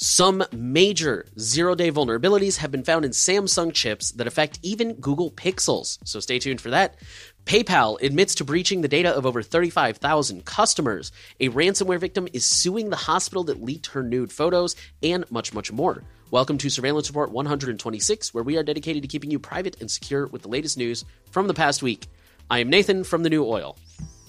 Some major zero day vulnerabilities have been found in Samsung chips that affect even Google Pixels. So stay tuned for that. PayPal admits to breaching the data of over 35,000 customers. A ransomware victim is suing the hospital that leaked her nude photos, and much, much more. Welcome to Surveillance Report 126, where we are dedicated to keeping you private and secure with the latest news from the past week. I am Nathan from The New Oil.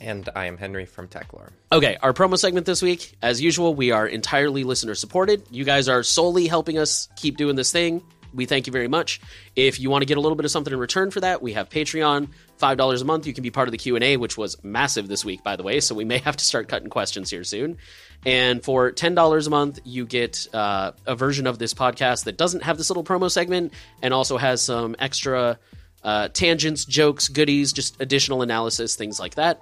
And I am Henry from Techlore. Okay, our promo segment this week, as usual, we are entirely listener supported. You guys are solely helping us keep doing this thing. We thank you very much. If you want to get a little bit of something in return for that, we have Patreon, five dollars a month. You can be part of the Q and A, which was massive this week, by the way. So we may have to start cutting questions here soon. And for ten dollars a month, you get uh, a version of this podcast that doesn't have this little promo segment, and also has some extra uh, tangents, jokes, goodies, just additional analysis, things like that.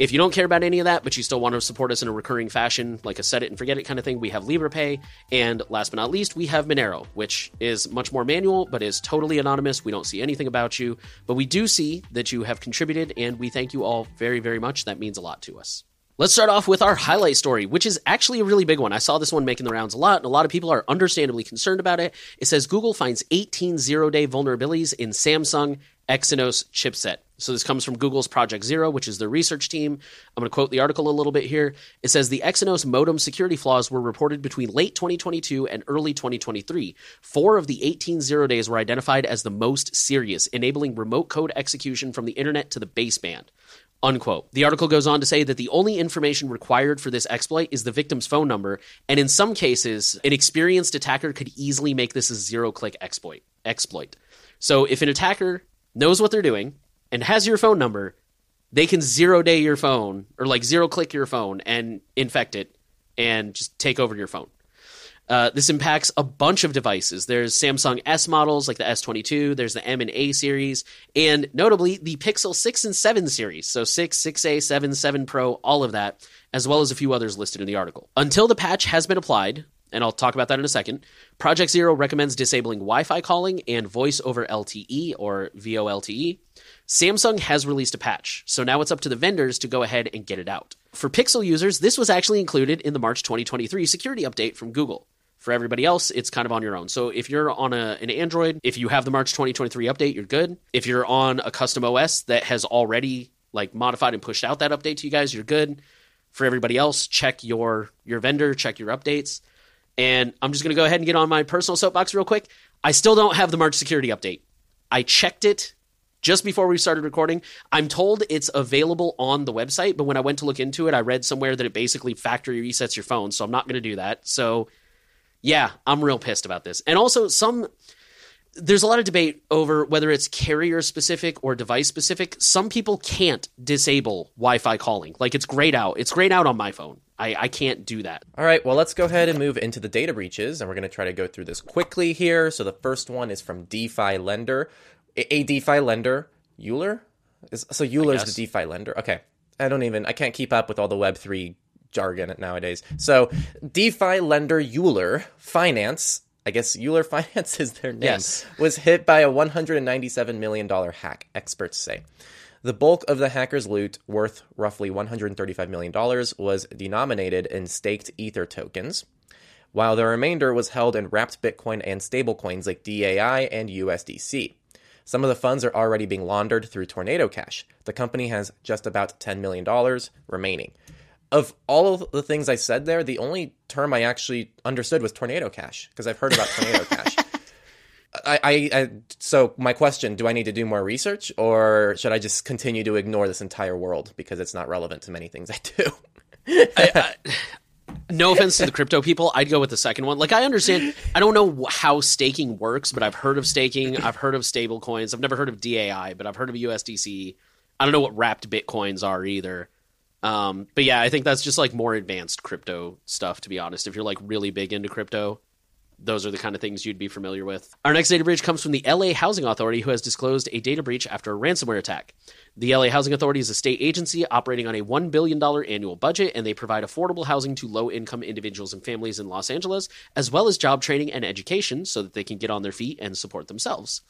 If you don't care about any of that, but you still want to support us in a recurring fashion, like a set it and forget it kind of thing, we have Liberapay. And last but not least, we have Monero, which is much more manual, but is totally anonymous. We don't see anything about you, but we do see that you have contributed, and we thank you all very, very much. That means a lot to us. Let's start off with our highlight story, which is actually a really big one. I saw this one making the rounds a lot, and a lot of people are understandably concerned about it. It says Google finds 18 zero day vulnerabilities in Samsung Exynos chipset. So this comes from Google's Project Zero, which is their research team. I'm going to quote the article a little bit here. It says the Exynos modem security flaws were reported between late 2022 and early 2023. Four of the 18 zero days were identified as the most serious, enabling remote code execution from the internet to the baseband. Unquote. The article goes on to say that the only information required for this exploit is the victim's phone number, and in some cases, an experienced attacker could easily make this a zero-click exploit. Exploit. So if an attacker knows what they're doing and has your phone number, they can zero day your phone or like zero click your phone and infect it and just take over your phone. Uh, this impacts a bunch of devices. There's Samsung S models like the S22, there's the M and A series, and notably the Pixel 6 and 7 series. So 6, 6A, 7, 7 Pro, all of that, as well as a few others listed in the article. Until the patch has been applied, and I'll talk about that in a second, Project Zero recommends disabling Wi Fi calling and voice over LTE or VoLTE. Samsung has released a patch, so now it's up to the vendors to go ahead and get it out. For Pixel users, this was actually included in the March 2023 security update from Google. For everybody else, it's kind of on your own. So if you're on a, an Android, if you have the March 2023 update, you're good. If you're on a custom OS that has already like modified and pushed out that update to you guys, you're good. For everybody else, check your your vendor, check your updates. And I'm just going to go ahead and get on my personal soapbox real quick. I still don't have the March security update. I checked it just before we started recording. I'm told it's available on the website, but when I went to look into it, I read somewhere that it basically factory resets your phone, so I'm not going to do that. So yeah, I'm real pissed about this. And also, some there's a lot of debate over whether it's carrier specific or device specific. Some people can't disable Wi Fi calling. Like it's grayed out. It's grayed out on my phone. I, I can't do that. All right, well, let's go ahead and move into the data breaches, and we're going to try to go through this quickly here. So the first one is from DeFi Lender. A, DeFi lender, Euler? Is, so Euler's the DeFi lender. Okay. I don't even, I can't keep up with all the Web3 jargon nowadays. So DeFi lender Euler Finance, I guess Euler Finance is their name, Yes. was hit by a $197 million hack, experts say. The bulk of the hacker's loot, worth roughly $135 million, was denominated in staked Ether tokens, while the remainder was held in wrapped Bitcoin and stablecoins like DAI and USDC. Some of the funds are already being laundered through Tornado Cash. The company has just about $10 million remaining. Of all of the things I said there, the only term I actually understood was Tornado Cash, because I've heard about Tornado Cash. I, I, I, so my question: Do I need to do more research, or should I just continue to ignore this entire world because it's not relevant to many things I do? I, no offense to the crypto people, I'd go with the second one. Like I understand, I don't know how staking works, but I've heard of staking. I've heard of stable coins. I've never heard of DAI, but I've heard of USDC. I don't know what wrapped bitcoins are either. Um, but yeah, I think that's just like more advanced crypto stuff. To be honest, if you're like really big into crypto, those are the kind of things you'd be familiar with. Our next data breach comes from the LA Housing Authority, who has disclosed a data breach after a ransomware attack. The LA Housing Authority is a state agency operating on a $1 billion annual budget, and they provide affordable housing to low income individuals and families in Los Angeles, as well as job training and education so that they can get on their feet and support themselves.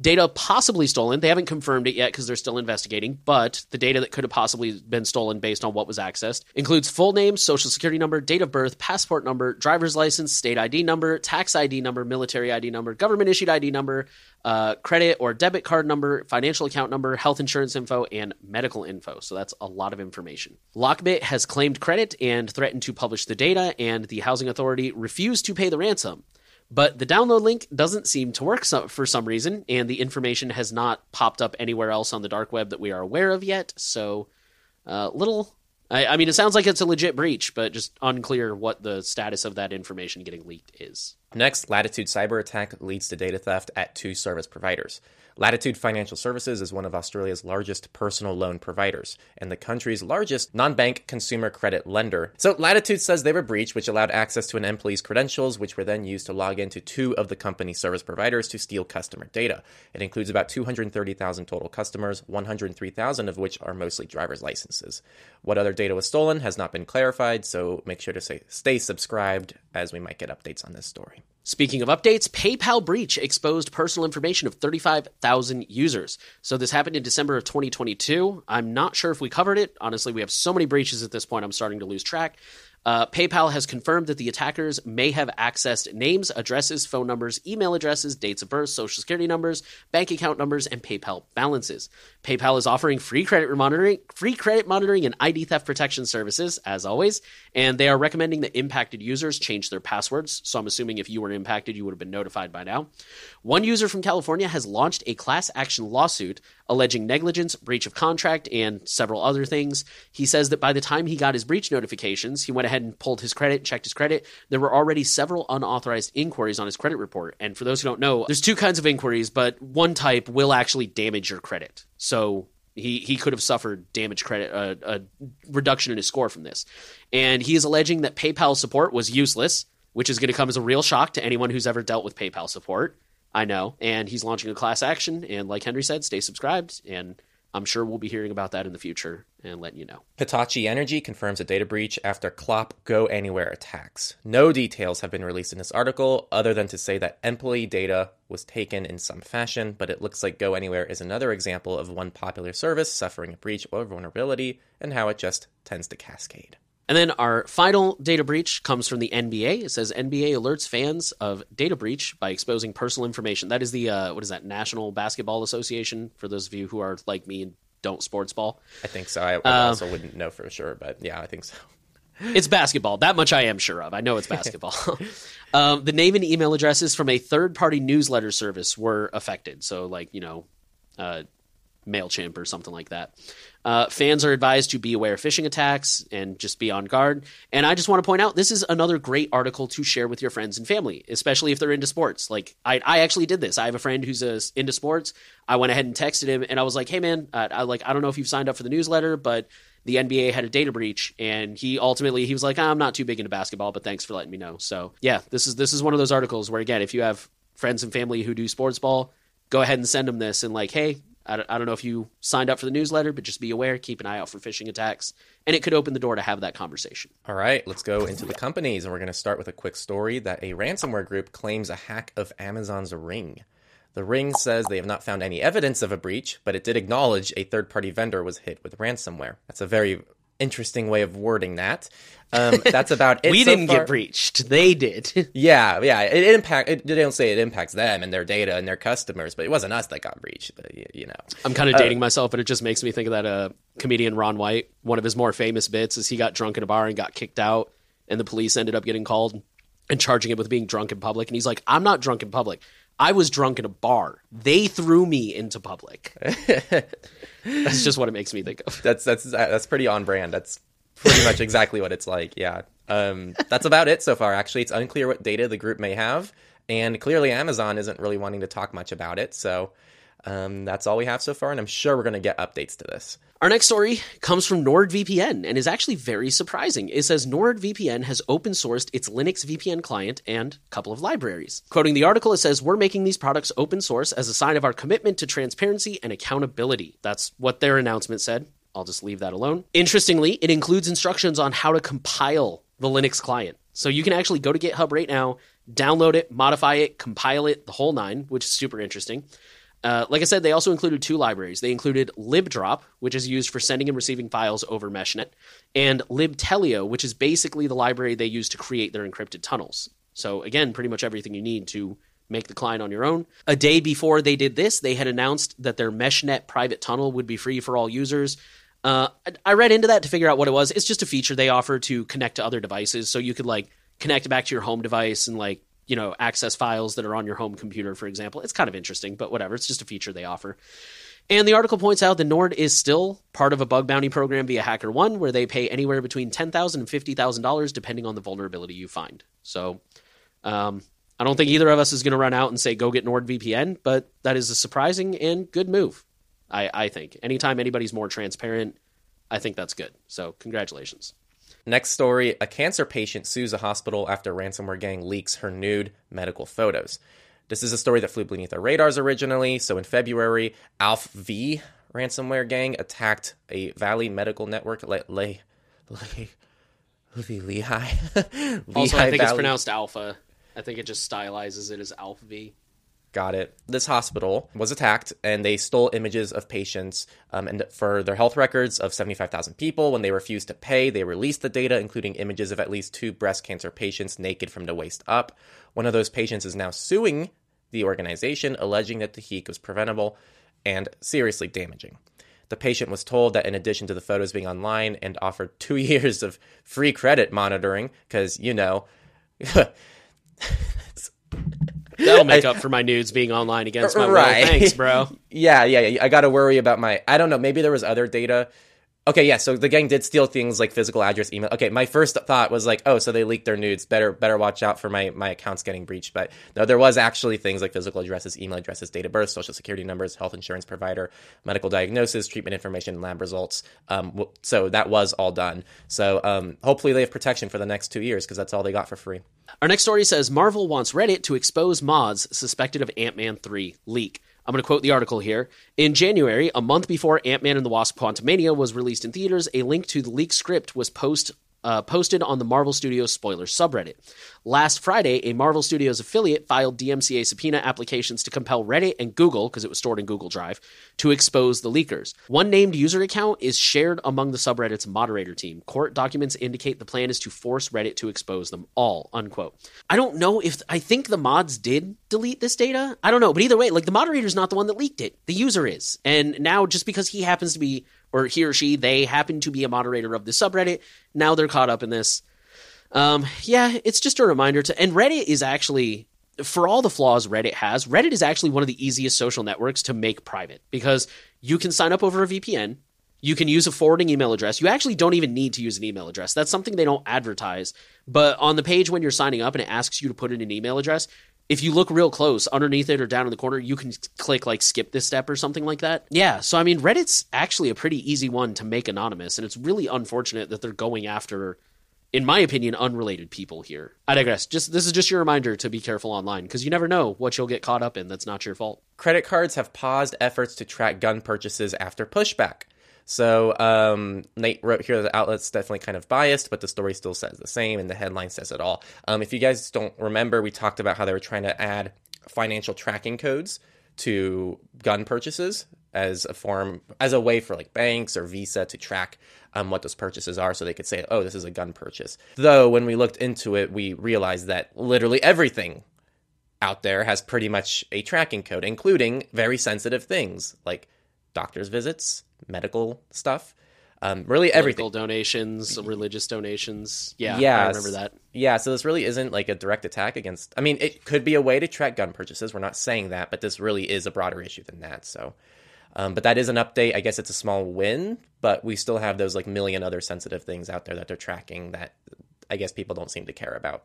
Data possibly stolen, they haven't confirmed it yet because they're still investigating, but the data that could have possibly been stolen based on what was accessed includes full name, social security number, date of birth, passport number, driver's license, state ID number, tax ID number, military ID number, government issued ID number, uh, credit or debit card number, financial account number, health insurance info, and medical info. So that's a lot of information. Lockbit has claimed credit and threatened to publish the data, and the Housing Authority refused to pay the ransom. But the download link doesn't seem to work for some reason, and the information has not popped up anywhere else on the dark web that we are aware of yet. So, uh, little. I, I mean, it sounds like it's a legit breach, but just unclear what the status of that information getting leaked is. Next, Latitude cyber attack leads to data theft at two service providers. Latitude Financial Services is one of Australia's largest personal loan providers and the country's largest non bank consumer credit lender. So, Latitude says they were breached, which allowed access to an employee's credentials, which were then used to log into two of the company's service providers to steal customer data. It includes about 230,000 total customers, 103,000 of which are mostly driver's licenses. What other data was stolen has not been clarified, so make sure to say, stay subscribed as we might get updates on this story. Speaking of updates, PayPal breach exposed personal information of 35,000 users. So this happened in December of 2022. I'm not sure if we covered it. Honestly, we have so many breaches at this point, I'm starting to lose track. Uh, PayPal has confirmed that the attackers may have accessed names, addresses, phone numbers, email addresses, dates of birth, social security numbers, bank account numbers, and PayPal balances. PayPal is offering free credit monitoring, free credit monitoring, and ID theft protection services, as always. And they are recommending that impacted users change their passwords. So I'm assuming if you were impacted, you would have been notified by now. One user from California has launched a class action lawsuit alleging negligence, breach of contract, and several other things. He says that by the time he got his breach notifications, he went and pulled his credit, checked his credit. There were already several unauthorized inquiries on his credit report. And for those who don't know, there's two kinds of inquiries, but one type will actually damage your credit. So he he could have suffered damage credit uh, a reduction in his score from this, and he is alleging that PayPal support was useless, which is going to come as a real shock to anyone who's ever dealt with PayPal support. I know. And he's launching a class action. And like Henry said, stay subscribed. And I'm sure we'll be hearing about that in the future and letting you know. Hitachi Energy confirms a data breach after Clop GoAnywhere attacks. No details have been released in this article other than to say that employee data was taken in some fashion, but it looks like GoAnywhere is another example of one popular service suffering a breach or vulnerability and how it just tends to cascade. And then our final data breach comes from the NBA. It says NBA alerts fans of data breach by exposing personal information. That is the uh, what is that National Basketball Association? For those of you who are like me and don't sports ball, I think so. I, uh, also wouldn't know for sure, but yeah, I think so. It's basketball. That much I am sure of. I know it's basketball. um, the name and email addresses from a third party newsletter service were affected. So, like, you know, uh, MailChimp or something like that. Uh, fans are advised to be aware of phishing attacks and just be on guard. And I just want to point out this is another great article to share with your friends and family, especially if they're into sports. Like I, I actually did this. I have a friend who's uh, into sports. I went ahead and texted him, and I was like, "Hey man, I like I don't know if you've signed up for the newsletter, but." The NBA had a data breach, and he ultimately he was like, "I'm not too big into basketball, but thanks for letting me know." So yeah, this is this is one of those articles where again, if you have friends and family who do sports ball, go ahead and send them this and like, hey, I don't, I don't know if you signed up for the newsletter, but just be aware, keep an eye out for phishing attacks, and it could open the door to have that conversation. All right, let's go into the companies, and we're going to start with a quick story that a ransomware group claims a hack of Amazon's Ring. The Ring says they have not found any evidence of a breach, but it did acknowledge a third party vendor was hit with ransomware. That's a very interesting way of wording that. Um, that's about it. we so didn't far. get breached; they did. yeah, yeah. It, it impact. It, they don't say it impacts them and their data and their customers, but it wasn't us that got breached. But you know, I'm kind of dating uh, myself, but it just makes me think of that uh, comedian Ron White. One of his more famous bits is he got drunk in a bar and got kicked out, and the police ended up getting called and charging him with being drunk in public. And he's like, "I'm not drunk in public. I was drunk in a bar. They threw me into public." that's just what it makes me think of. That's that's that's pretty on brand. That's pretty much exactly what it's like. Yeah. Um, that's about it so far. Actually, it's unclear what data the group may have, and clearly Amazon isn't really wanting to talk much about it. So Um, that's all we have so far, and I'm sure we're going to get updates to this. Our next story comes from NordVPN and is actually very surprising. It says NordVPN has open sourced its Linux VPN client and a couple of libraries. Quoting the article, it says, We're making these products open source as a sign of our commitment to transparency and accountability. That's what their announcement said. I'll just leave that alone. Interestingly, it includes instructions on how to compile the Linux client. So you can actually go to GitHub right now, download it, modify it, compile it, the whole nine, which is super interesting. Uh, like I said, they also included two libraries. They included libdrop, which is used for sending and receiving files over MeshNet, and libtelio, which is basically the library they use to create their encrypted tunnels. So, again, pretty much everything you need to make the client on your own. A day before they did this, they had announced that their MeshNet private tunnel would be free for all users. Uh, I read into that to figure out what it was. It's just a feature they offer to connect to other devices, so you could like connect back to your home device and like you know access files that are on your home computer, for example. It's kind of interesting, but whatever. It's just a feature they offer. And the article points out that Nord is still part of a bug bounty program via HackerOne, where they pay anywhere between ten thousand and fifty thousand dollars, depending on the vulnerability you find. So, um, I don't think either of us is going to run out and say go get NordVPN, but that is a surprising and good move. I, I think anytime anybody's more transparent, I think that's good. So congratulations. Next story a cancer patient sues a hospital after ransomware gang leaks her nude medical photos. This is a story that flew beneath our radars originally. So in February, Alpha V ransomware gang attacked a Valley Medical Network. Le, Le, Le, Lehigh. also, I think Valley. it's pronounced Alpha. I think it just stylizes it as Alpha V. Got it. This hospital was attacked, and they stole images of patients um, and for their health records of 75,000 people. When they refused to pay, they released the data, including images of at least two breast cancer patients naked from the waist up. One of those patients is now suing the organization, alleging that the heat was preventable and seriously damaging. The patient was told that in addition to the photos being online and offered two years of free credit monitoring, because, you know, That'll make I, up for my nudes being online against my right. will. Thanks, bro. yeah, yeah, yeah. I got to worry about my. I don't know. Maybe there was other data Okay, yeah. So the gang did steal things like physical address, email. Okay, my first thought was like, oh, so they leaked their nudes. Better, better watch out for my my accounts getting breached. But no, there was actually things like physical addresses, email addresses, date of birth, social security numbers, health insurance provider, medical diagnosis, treatment information, lab results. Um, so that was all done. So um, hopefully they have protection for the next two years because that's all they got for free. Our next story says Marvel wants Reddit to expose mods suspected of Ant Man three leak. I'm going to quote the article here. In January, a month before Ant Man and the Wasp Quantumania was released in theaters, a link to the leaked script was post uh, posted on the Marvel Studios spoilers subreddit. Last Friday, a Marvel Studios affiliate filed DMCA subpoena applications to compel Reddit and Google, because it was stored in Google Drive, to expose the leakers. One named user account is shared among the subreddit's moderator team. Court documents indicate the plan is to force Reddit to expose them all. Unquote. I don't know if I think the mods did delete this data. I don't know, but either way, like the moderator's not the one that leaked it. The user is. And now just because he happens to be or he or she, they happen to be a moderator of the subreddit. Now they're caught up in this. Um, yeah, it's just a reminder to, and Reddit is actually, for all the flaws Reddit has, Reddit is actually one of the easiest social networks to make private because you can sign up over a VPN. You can use a forwarding email address. You actually don't even need to use an email address. That's something they don't advertise. But on the page when you're signing up and it asks you to put in an email address, if you look real close underneath it or down in the corner, you can click like skip this step or something like that. Yeah, so I mean, Reddit's actually a pretty easy one to make anonymous, and it's really unfortunate that they're going after, in my opinion, unrelated people here. I digress. Just this is just your reminder to be careful online because you never know what you'll get caught up in. That's not your fault. Credit cards have paused efforts to track gun purchases after pushback. So um, Nate wrote here the outlet's definitely kind of biased, but the story still says the same, and the headline says it all. Um, if you guys don't remember, we talked about how they were trying to add financial tracking codes to gun purchases as a form, as a way for like banks or Visa to track um, what those purchases are, so they could say, "Oh, this is a gun purchase." Though when we looked into it, we realized that literally everything out there has pretty much a tracking code, including very sensitive things like doctor's visits, medical stuff. Um, really Political everything. donations, religious donations. Yeah, yes. I remember that. Yeah, so this really isn't like a direct attack against. I mean, it could be a way to track gun purchases. We're not saying that, but this really is a broader issue than that. So, um, but that is an update. I guess it's a small win, but we still have those like million other sensitive things out there that they're tracking that I guess people don't seem to care about.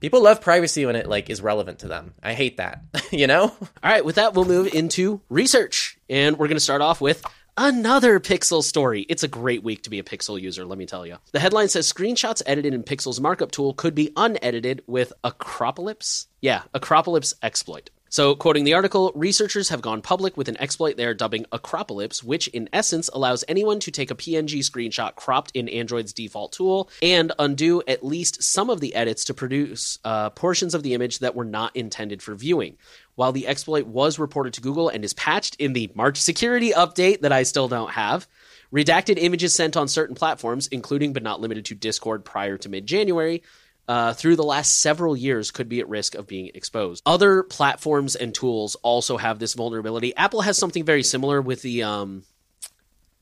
People love privacy when it like is relevant to them. I hate that. you know? All right, with that, we'll move into research. And we're going to start off with another Pixel story. It's a great week to be a Pixel user, let me tell you. The headline says screenshots edited in Pixel's markup tool could be unedited with aCropalypse. Yeah, aCropalypse exploit. So, quoting the article, researchers have gone public with an exploit they are dubbing aCropalypse, which in essence allows anyone to take a PNG screenshot cropped in Android's default tool and undo at least some of the edits to produce uh, portions of the image that were not intended for viewing. While the exploit was reported to Google and is patched in the March security update that I still don't have, redacted images sent on certain platforms, including but not limited to Discord prior to mid January, uh, through the last several years could be at risk of being exposed. Other platforms and tools also have this vulnerability. Apple has something very similar with the um,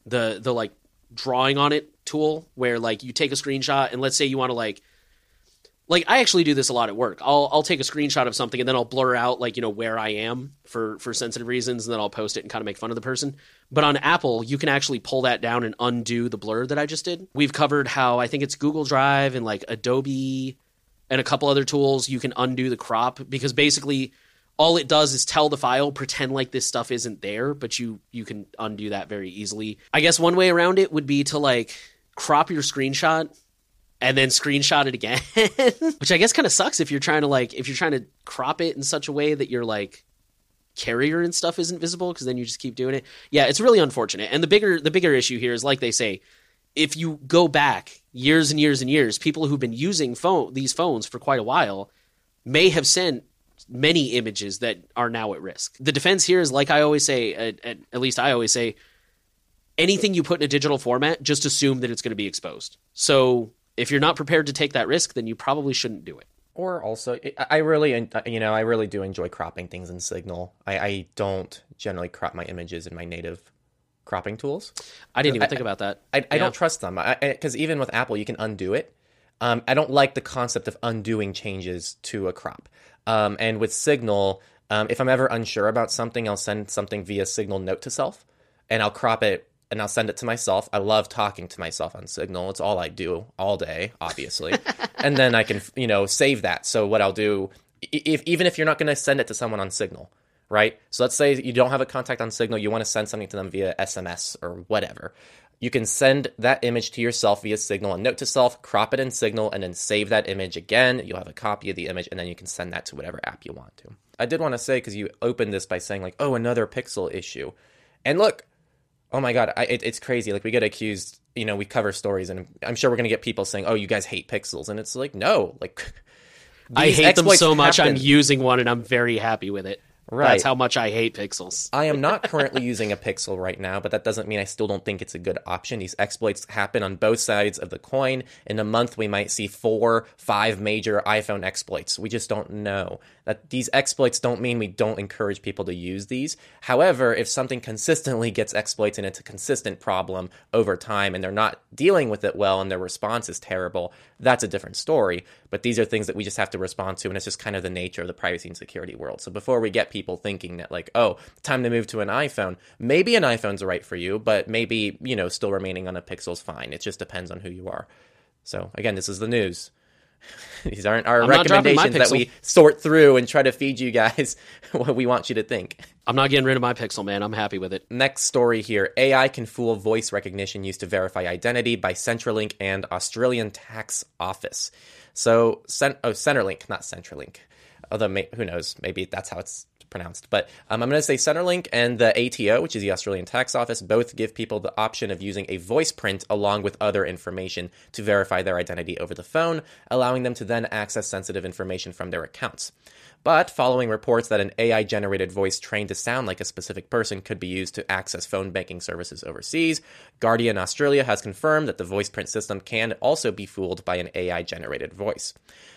the the like drawing on it tool, where like you take a screenshot and let's say you want to like like I actually do this a lot at work. I'll I'll take a screenshot of something and then I'll blur out like you know where I am for for sensitive reasons, and then I'll post it and kind of make fun of the person. But on Apple, you can actually pull that down and undo the blur that I just did. We've covered how I think it's Google Drive and like Adobe and a couple other tools you can undo the crop because basically all it does is tell the file pretend like this stuff isn't there, but you you can undo that very easily. I guess one way around it would be to like crop your screenshot and then screenshot it again, which I guess kind of sucks if you're trying to like if you're trying to crop it in such a way that your like carrier and stuff isn't visible because then you just keep doing it. Yeah, it's really unfortunate. And the bigger the bigger issue here is like they say, if you go back years and years and years, people who've been using phone these phones for quite a while may have sent many images that are now at risk. The defense here is like I always say, at, at, at least I always say, anything you put in a digital format, just assume that it's going to be exposed. So if you're not prepared to take that risk, then you probably shouldn't do it. Or also, I really, you know, I really do enjoy cropping things in Signal. I, I don't generally crop my images in my native cropping tools. I didn't even I, think about that. I, I yeah. don't trust them because even with Apple, you can undo it. Um, I don't like the concept of undoing changes to a crop. Um, and with Signal, um, if I'm ever unsure about something, I'll send something via Signal Note to Self, and I'll crop it and I'll send it to myself. I love talking to myself on Signal. It's all I do all day, obviously. and then I can, you know, save that. So what I'll do, if even if you're not going to send it to someone on Signal, right? So let's say you don't have a contact on Signal, you want to send something to them via SMS or whatever. You can send that image to yourself via Signal and note to self, crop it in Signal, and then save that image again. You'll have a copy of the image, and then you can send that to whatever app you want to. I did want to say, because you opened this by saying, like, oh, another pixel issue. And look, oh my god, I, it, it's crazy. Like we get accused, you know, we cover stories, and I'm sure we're gonna get people saying, "Oh, you guys hate pixels," and it's like, no, like I hate them so much. Happen. I'm using one, and I'm very happy with it. Right. That's how much I hate pixels. I am not currently using a pixel right now, but that doesn't mean I still don't think it's a good option. These exploits happen on both sides of the coin. In a month, we might see four, five major iPhone exploits. We just don't know. That these exploits don't mean we don't encourage people to use these. However, if something consistently gets exploits and it's a consistent problem over time and they're not dealing with it well and their response is terrible, that's a different story. But these are things that we just have to respond to, and it's just kind of the nature of the privacy and security world. So before we get people thinking that like, oh, time to move to an iPhone, maybe an iPhone's right for you, but maybe you know still remaining on a Pixel's fine. It just depends on who you are. So again, this is the news. These aren't our I'm recommendations that we sort through and try to feed you guys what we want you to think. I'm not getting rid of my pixel, man. I'm happy with it. Next story here AI can fool voice recognition used to verify identity by Centrelink and Australian Tax Office. So, cent- oh, Centrelink, not Centrelink. Although, who knows? Maybe that's how it's pronounced. But um, I'm going to say Centrelink and the ATO, which is the Australian Tax Office, both give people the option of using a voice print along with other information to verify their identity over the phone, allowing them to then access sensitive information from their accounts. But following reports that an AI generated voice trained to sound like a specific person could be used to access phone banking services overseas, Guardian Australia has confirmed that the voice print system can also be fooled by an AI generated voice.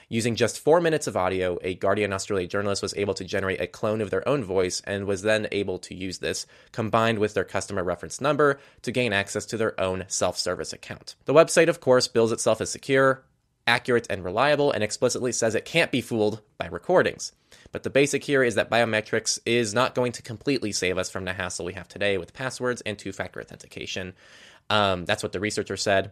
Using just four minutes of audio, a Guardian Australia journalist was able to generate a clone of their own voice and was then able to use this, combined with their customer reference number, to gain access to their own self service account. The website, of course, bills itself as secure, accurate, and reliable, and explicitly says it can't be fooled by recordings. But the basic here is that biometrics is not going to completely save us from the hassle we have today with passwords and two factor authentication. Um, that's what the researcher said.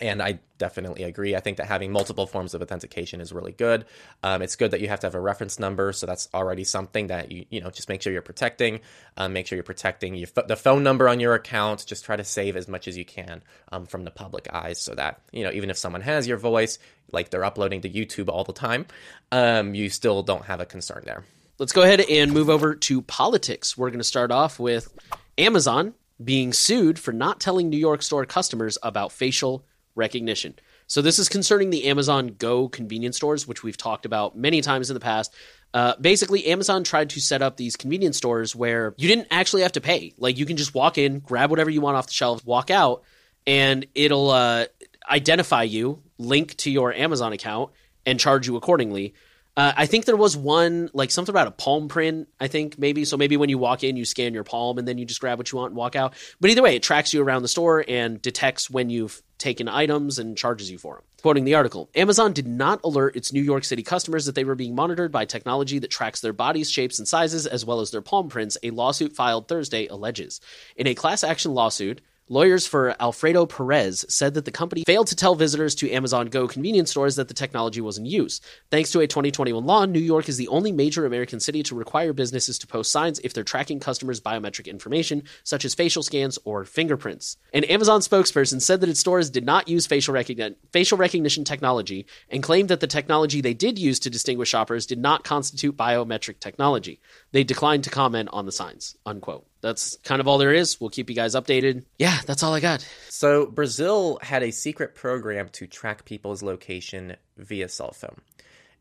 And I definitely agree. I think that having multiple forms of authentication is really good. Um, it's good that you have to have a reference number, so that's already something that you you know just make sure you're protecting. Um, make sure you're protecting your the phone number on your account. Just try to save as much as you can um, from the public eyes, so that you know even if someone has your voice, like they're uploading to YouTube all the time, um, you still don't have a concern there. Let's go ahead and move over to politics. We're going to start off with Amazon being sued for not telling New York store customers about facial recognition. So this is concerning the Amazon Go convenience stores, which we've talked about many times in the past. Uh, basically, Amazon tried to set up these convenience stores where you didn't actually have to pay. Like you can just walk in, grab whatever you want off the shelves, walk out, and it'll uh, identify you, link to your Amazon account, and charge you accordingly. Uh, I think there was one like something about a palm print. I think maybe so. Maybe when you walk in, you scan your palm and then you just grab what you want and walk out. But either way, it tracks you around the store and detects when you've taken items and charges you for them. Quoting the article, Amazon did not alert its New York City customers that they were being monitored by technology that tracks their bodies, shapes, and sizes, as well as their palm prints. A lawsuit filed Thursday alleges in a class action lawsuit. Lawyers for Alfredo Perez said that the company failed to tell visitors to Amazon Go convenience stores that the technology was in use. Thanks to a 2021 law, New York is the only major American city to require businesses to post signs if they're tracking customers' biometric information, such as facial scans or fingerprints. An Amazon spokesperson said that its stores did not use facial, recogni- facial recognition technology and claimed that the technology they did use to distinguish shoppers did not constitute biometric technology. They declined to comment on the signs. Unquote that's kind of all there is. We'll keep you guys updated. Yeah, that's all I got. So, Brazil had a secret program to track people's location via cell phone.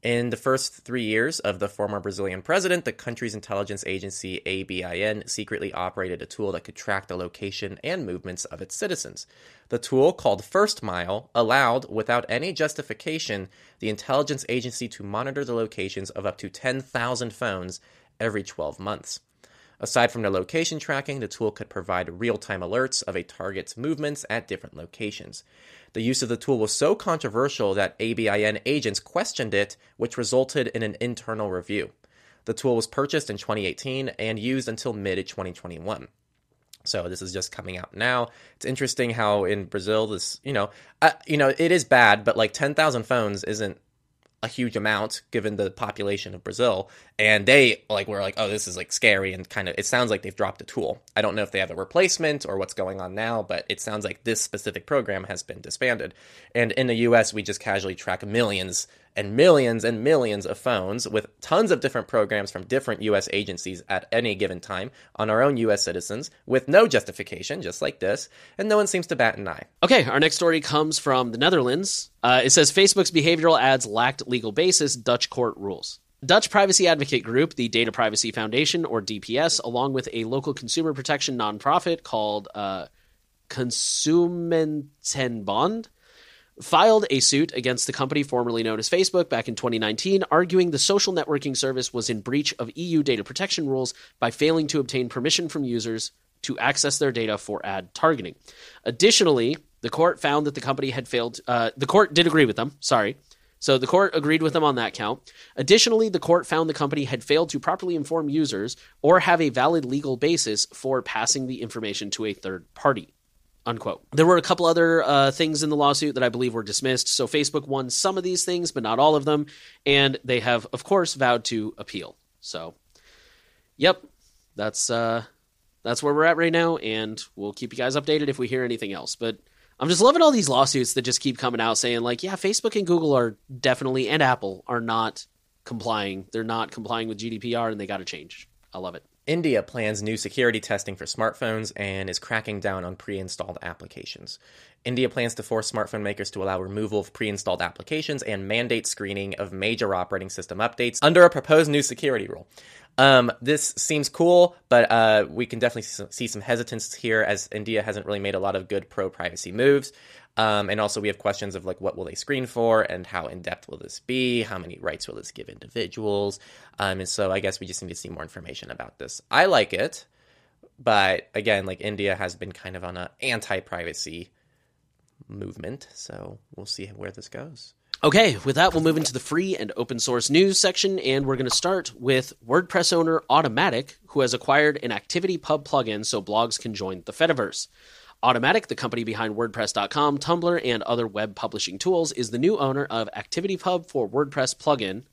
In the first three years of the former Brazilian president, the country's intelligence agency, ABIN, secretly operated a tool that could track the location and movements of its citizens. The tool, called First Mile, allowed, without any justification, the intelligence agency to monitor the locations of up to 10,000 phones every 12 months. Aside from the location tracking, the tool could provide real time alerts of a target's movements at different locations. The use of the tool was so controversial that ABIN agents questioned it, which resulted in an internal review. The tool was purchased in 2018 and used until mid 2021. So this is just coming out now. It's interesting how in Brazil this, you know, uh, you know, it is bad, but like 10,000 phones isn't a huge amount given the population of Brazil. And they like were like, oh, this is like scary and kind of it sounds like they've dropped a tool. I don't know if they have a replacement or what's going on now, but it sounds like this specific program has been disbanded. And in the US, we just casually track millions and millions and millions of phones with tons of different programs from different US agencies at any given time on our own US citizens with no justification, just like this, and no one seems to bat an eye. Okay, our next story comes from the Netherlands. Uh, it says Facebook's behavioral ads lacked legal basis, Dutch court rules. Dutch privacy advocate group, the Data Privacy Foundation, or DPS, along with a local consumer protection nonprofit called uh, Consumentenbond, filed a suit against the company formerly known as Facebook back in 2019, arguing the social networking service was in breach of EU data protection rules by failing to obtain permission from users to access their data for ad targeting. Additionally, the court found that the company had failed. Uh, the court did agree with them. Sorry. So the court agreed with them on that count. Additionally, the court found the company had failed to properly inform users or have a valid legal basis for passing the information to a third party unquote. There were a couple other uh, things in the lawsuit that I believe were dismissed. So Facebook won some of these things, but not all of them, and they have, of course, vowed to appeal. So, yep, that's uh, that's where we're at right now, and we'll keep you guys updated if we hear anything else. But I'm just loving all these lawsuits that just keep coming out saying like, yeah, Facebook and Google are definitely and Apple are not complying. They're not complying with GDPR, and they got to change. I love it. India plans new security testing for smartphones and is cracking down on pre installed applications. India plans to force smartphone makers to allow removal of pre installed applications and mandate screening of major operating system updates under a proposed new security rule. Um, this seems cool, but uh, we can definitely see some hesitance here as India hasn't really made a lot of good pro privacy moves. Um, and also, we have questions of like what will they screen for, and how in depth will this be? How many rights will this give individuals? Um, and so, I guess we just need to see more information about this. I like it, but again, like India has been kind of on an anti-privacy movement, so we'll see where this goes. Okay, with that, we'll move into the free and open source news section, and we're going to start with WordPress owner Automattic, who has acquired an ActivityPub plugin so blogs can join the Fediverse. Automattic, the company behind WordPress.com, Tumblr, and other web publishing tools, is the new owner of ActivityPub for WordPress plugin,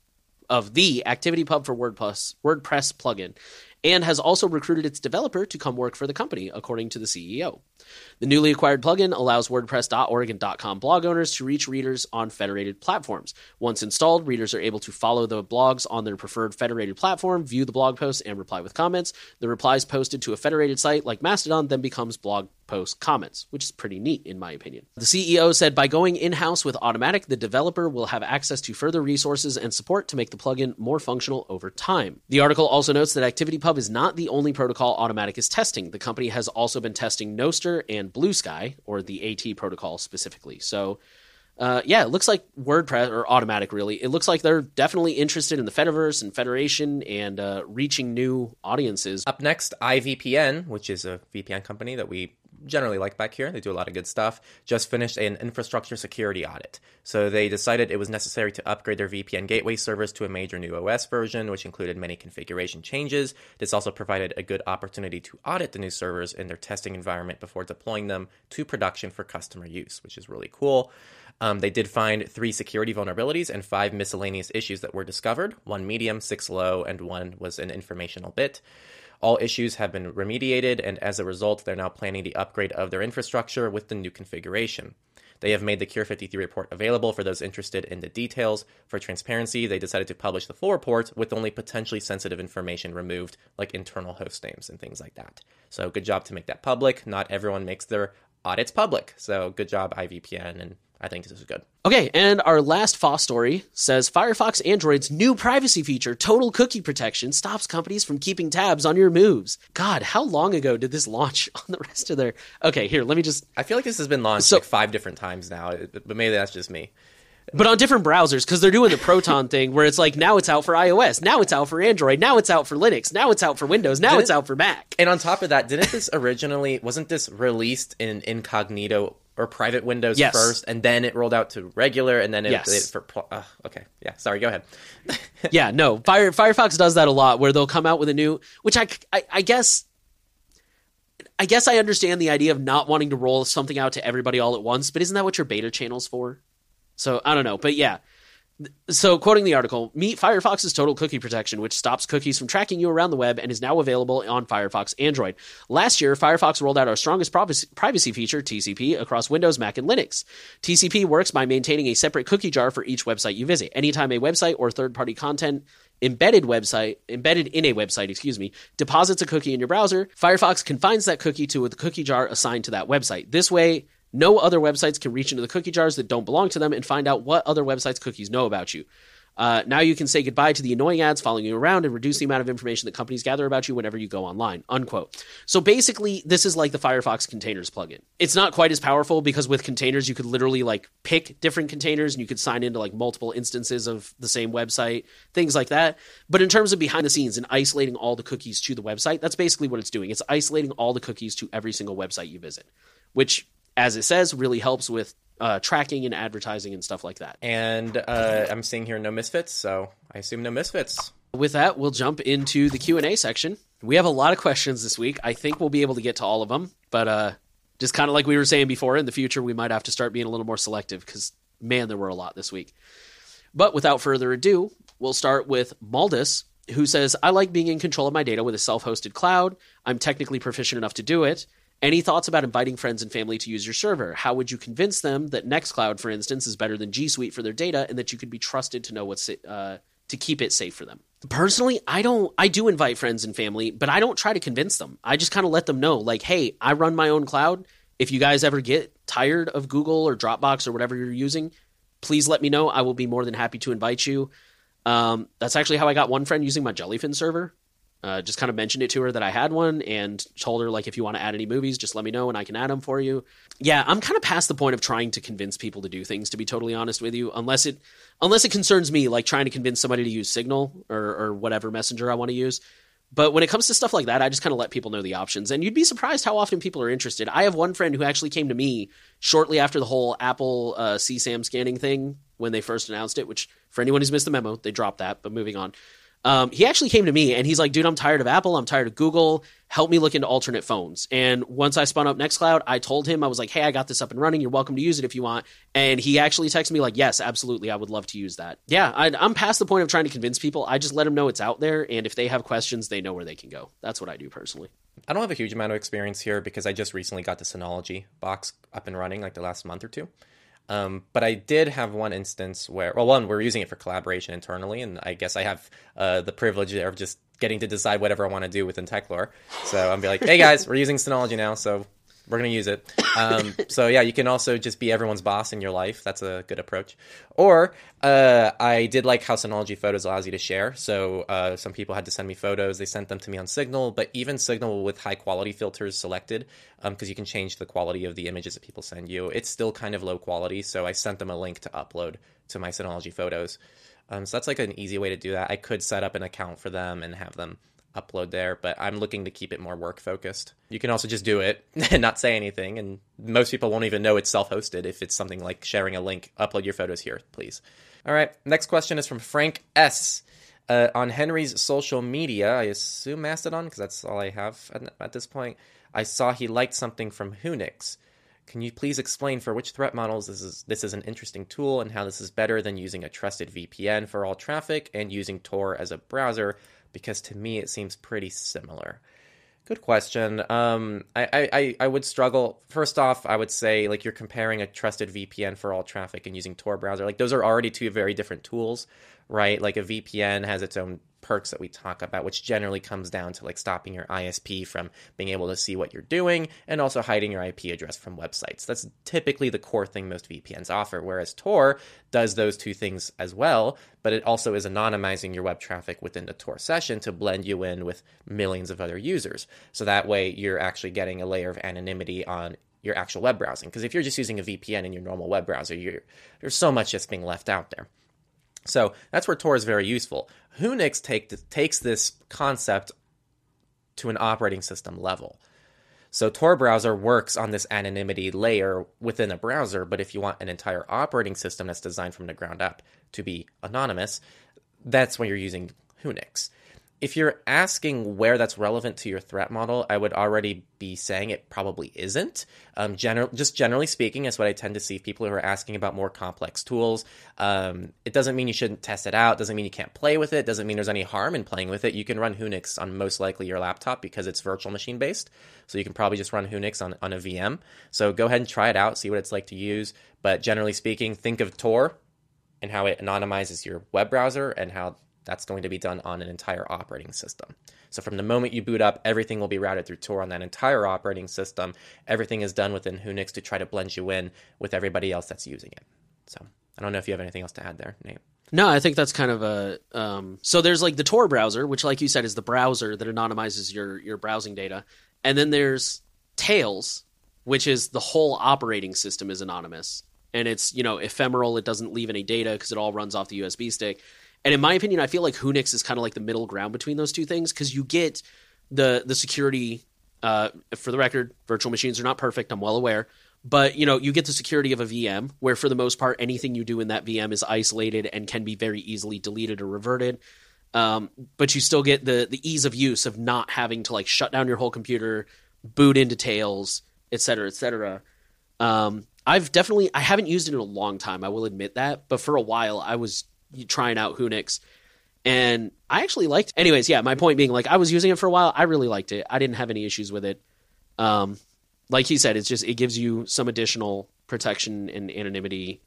of the ActivityPub for WordPress WordPress plugin, and has also recruited its developer to come work for the company, according to the CEO. The newly acquired plugin allows WordPress.org and .com blog owners to reach readers on federated platforms. Once installed, readers are able to follow the blogs on their preferred federated platform, view the blog posts, and reply with comments. The replies posted to a federated site like Mastodon then becomes blog post comments, which is pretty neat in my opinion. The CEO said by going in-house with Automattic, the developer will have access to further resources and support to make the plugin more functional over time. The article also notes that ActivityPub is not the only protocol Automattic is testing. The company has also been testing Nostr and Bluesky, or the AT protocol specifically. So uh, yeah, it looks like WordPress or Automattic really. It looks like they're definitely interested in the Fediverse and Federation and uh, reaching new audiences. Up next, IVPN, which is a VPN company that we generally like back here. They do a lot of good stuff. Just finished an infrastructure security audit. So they decided it was necessary to upgrade their VPN gateway servers to a major new OS version, which included many configuration changes. This also provided a good opportunity to audit the new servers in their testing environment before deploying them to production for customer use, which is really cool. Um, they did find three security vulnerabilities and five miscellaneous issues that were discovered one medium, six low, and one was an informational bit. All issues have been remediated, and as a result, they're now planning the upgrade of their infrastructure with the new configuration. They have made the Cure53 report available for those interested in the details. For transparency, they decided to publish the full report with only potentially sensitive information removed, like internal host names and things like that. So, good job to make that public. Not everyone makes their audits public. So, good job, IVPN, and I think this is good. Okay, and our last FOSS story says Firefox Android's new privacy feature, Total Cookie Protection, stops companies from keeping tabs on your moves. God, how long ago did this launch on the rest of their. Okay, here, let me just. I feel like this has been launched So- like five different times now, but maybe that's just me. But on different browsers, because they're doing the Proton thing where it's like now it's out for iOS, now it's out for Android, now it's out for Linux, now it's out for Windows, now Did it's out for Mac. And on top of that, didn't this originally wasn't this released in incognito or private Windows Yes. first, and then it rolled out to regular, and then it, Yes. it for uh, okay, yeah. Sorry, go ahead. yeah, no. Fire, Firefox does that a lot, where they'll come out with a new, which I, I, I guess, I guess I understand the idea of not wanting to roll something out to everybody all at once, but isn't that what your beta channel's for? So I don't know, but yeah. So, quoting the article, meet Firefox's Total Cookie Protection, which stops cookies from tracking you around the web and is now available on Firefox Android. Last year, Firefox rolled out our strongest privacy feature, TCP, across Windows, Mac, and Linux. TCP works by maintaining a separate cookie jar for each website you visit. Anytime a website or third-party content embedded website embedded in a website excuse me deposits a cookie in your browser firefox confines that cookie to the cookie jar assigned to that website this way no other websites can reach into the cookie jars that don't belong to them and find out what other websites cookies know about you. Uh, now you can say goodbye to the annoying ads following you around and reduce the amount of information that companies gather about you whenever you go online unquote. So basically this is like the firefox containers plugin. It's not quite as powerful because with containers you could literally like pick different containers and you could sign into like multiple instances of the same website things like that. But in terms of behind the scenes and isolating all the cookies to the website that's basically what it's doing. It's isolating all the cookies to every single website you visit which as it says really helps with uh, tracking and advertising and stuff like that. And uh, I'm seeing here no misfits, so I assume no misfits. with that we'll jump into the q&a section. We have a lot of questions this week. I think we'll be able to get to all of them but uh, just kind of like we were saying before in the future we might have to start being a little more selective because man there were a lot this week. But without further ado we'll start with maldus who says i like being in control of my data with a self-hosted cloud. I'm technically proficient enough to do it any thoughts about inviting friends and family to use your server? How would you convince them that Nextcloud, for instance, is better than G Suite for their data, and that you could be trusted to know what's uh, to keep it safe for them? Personally, I don't. I do invite friends and family, but I don't try to convince them. I just kind of let them know, like, hey, I run my own cloud. If you guys ever get tired of Google or Dropbox or whatever you're using, please let me know. I will be more than happy to invite you. Um, that's actually how I got one friend using my Jellyfin server. Uh, just kind of mentioned it to her that I had one and told her like if you want to add any movies, just let me know and I can add them for you. Yeah, I'm kind of past the point of trying to convince people to do things. To be totally honest with you, unless it unless it concerns me, like trying to convince somebody to use Signal or, or whatever messenger I want to use. But when it comes to stuff like that, I just kind of let people know the options. And you'd be surprised how often people are interested. I have one friend who actually came to me shortly after the whole Apple uh, CSAM scanning thing when they first announced it, which for anyone who's missed the memo, they dropped that. But moving on. Um, he actually came to me and he's like, dude, I'm tired of Apple. I'm tired of Google. Help me look into alternate phones. And once I spun up Nextcloud, I told him, I was like, hey, I got this up and running. You're welcome to use it if you want. And he actually texted me, like, yes, absolutely. I would love to use that. Yeah, I, I'm past the point of trying to convince people. I just let them know it's out there. And if they have questions, they know where they can go. That's what I do personally. I don't have a huge amount of experience here because I just recently got the Synology box up and running like the last month or two. Um, but I did have one instance where, well, one, we're using it for collaboration internally, and I guess I have uh, the privilege of just getting to decide whatever I want to do within Techlore. So I'm be like, hey guys, we're using Synology now, so we're going to use it. Um, so yeah, you can also just be everyone's boss in your life. That's a good approach. Or uh, I did like how Synology Photos allows you to share. So uh, some people had to send me photos. They sent them to me on Signal, but even Signal with high quality filters selected, because um, you can change the quality of the images that people send you. It's still kind of low quality. So I sent them a link to upload to my Synology Photos. Um, so that's like an easy way to do that. I could set up an account for them and have them upload there, but I'm looking to keep it more work focused. You can also just do it and not say anything, and most people won't even know it's self hosted if it's something like sharing a link, upload your photos here, please. All right, next question is from Frank S. Uh, on Henry's social media, I assume Mastodon, because that's all I have at, at this point. I saw he liked something from Whonix. Can you please explain for which threat models this is this is an interesting tool and how this is better than using a trusted VPN for all traffic and using Tor as a browser because to me it seems pretty similar. Good question. Um, I, I, I would struggle. First off, I would say like you're comparing a trusted VPN for all traffic and using Tor browser. Like those are already two very different tools, right? Like a VPN has its own perks that we talk about, which generally comes down to like stopping your ISP from being able to see what you're doing and also hiding your IP address from websites. That's typically the core thing most VPNs offer, whereas Tor does those two things as well, but it also is anonymizing your web traffic within the Tor session to blend you in with millions of other users. So that way you're actually getting a layer of anonymity on your actual web browsing. Because if you're just using a VPN in your normal web browser, there's so much that's being left out there. So that's where Tor is very useful. Whonix take, takes this concept to an operating system level. So Tor browser works on this anonymity layer within a browser, but if you want an entire operating system that's designed from the ground up to be anonymous, that's when you're using Whonix if you're asking where that's relevant to your threat model, I would already be saying it probably isn't. Um, just generally speaking, that's what I tend to see people who are asking about more complex tools. Um, it doesn't mean you shouldn't test it out. Doesn't mean you can't play with it. Doesn't mean there's any harm in playing with it. You can run Whonix on most likely your laptop because it's virtual machine based. So you can probably just run Whonix on, on a VM. So go ahead and try it out, see what it's like to use. But generally speaking, think of Tor and how it anonymizes your web browser and how that's going to be done on an entire operating system. So from the moment you boot up, everything will be routed through Tor on that entire operating system. Everything is done within Whonix to try to blend you in with everybody else that's using it. So I don't know if you have anything else to add there, Nate. No, I think that's kind of a. Um, so there's like the Tor browser, which, like you said, is the browser that anonymizes your your browsing data, and then there's Tails, which is the whole operating system is anonymous, and it's you know ephemeral. It doesn't leave any data because it all runs off the USB stick. And in my opinion, I feel like Whonix is kind of like the middle ground between those two things because you get the the security. Uh, for the record, virtual machines are not perfect. I'm well aware, but you know you get the security of a VM, where for the most part, anything you do in that VM is isolated and can be very easily deleted or reverted. Um, but you still get the the ease of use of not having to like shut down your whole computer, boot into Tails, et cetera, et cetera. Um, I've definitely I haven't used it in a long time. I will admit that, but for a while I was trying out Whonix. And I actually liked. Anyways, yeah. My point being, like, I was using it for a while. I really liked it. I didn't have any issues with it. Um, like he said, it's just it gives you some additional protection and anonymity,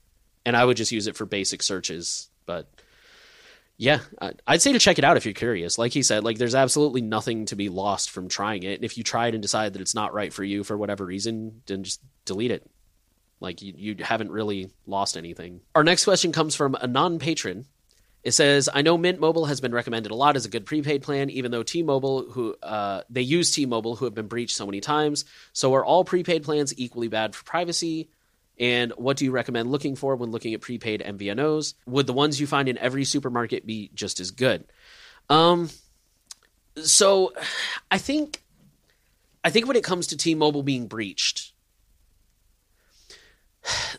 and I would just use it for basic searches. But yeah, I'd say to check it out if you're curious. Like he said, like there's absolutely nothing to be lost from trying it. And if you try it and decide that it's not right for you for whatever reason, then just delete it. Like you, you haven't really lost anything. Our next question comes from a non patron. It says, "I know Mint Mobile has been recommended a lot as a good prepaid plan, even though T-Mobile, who uh, they use T-Mobile, who have been breached so many times. So are all prepaid plans equally bad for privacy? And what do you recommend looking for when looking at prepaid MVNOs? Would the ones you find in every supermarket be just as good?" Um, so I think, I think when it comes to T-Mobile being breached,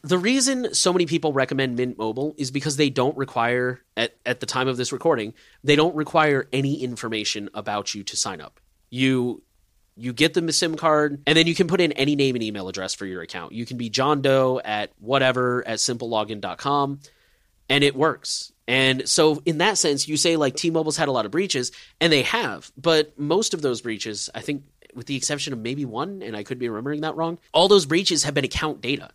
the reason so many people recommend Mint Mobile is because they don't require at, at the time of this recording, they don't require any information about you to sign up. You you get the SIM card, and then you can put in any name and email address for your account. You can be John Doe at whatever at simplelogin.com, and it works. And so, in that sense, you say like T Mobile's had a lot of breaches, and they have, but most of those breaches, I think, with the exception of maybe one, and I could be remembering that wrong, all those breaches have been account data.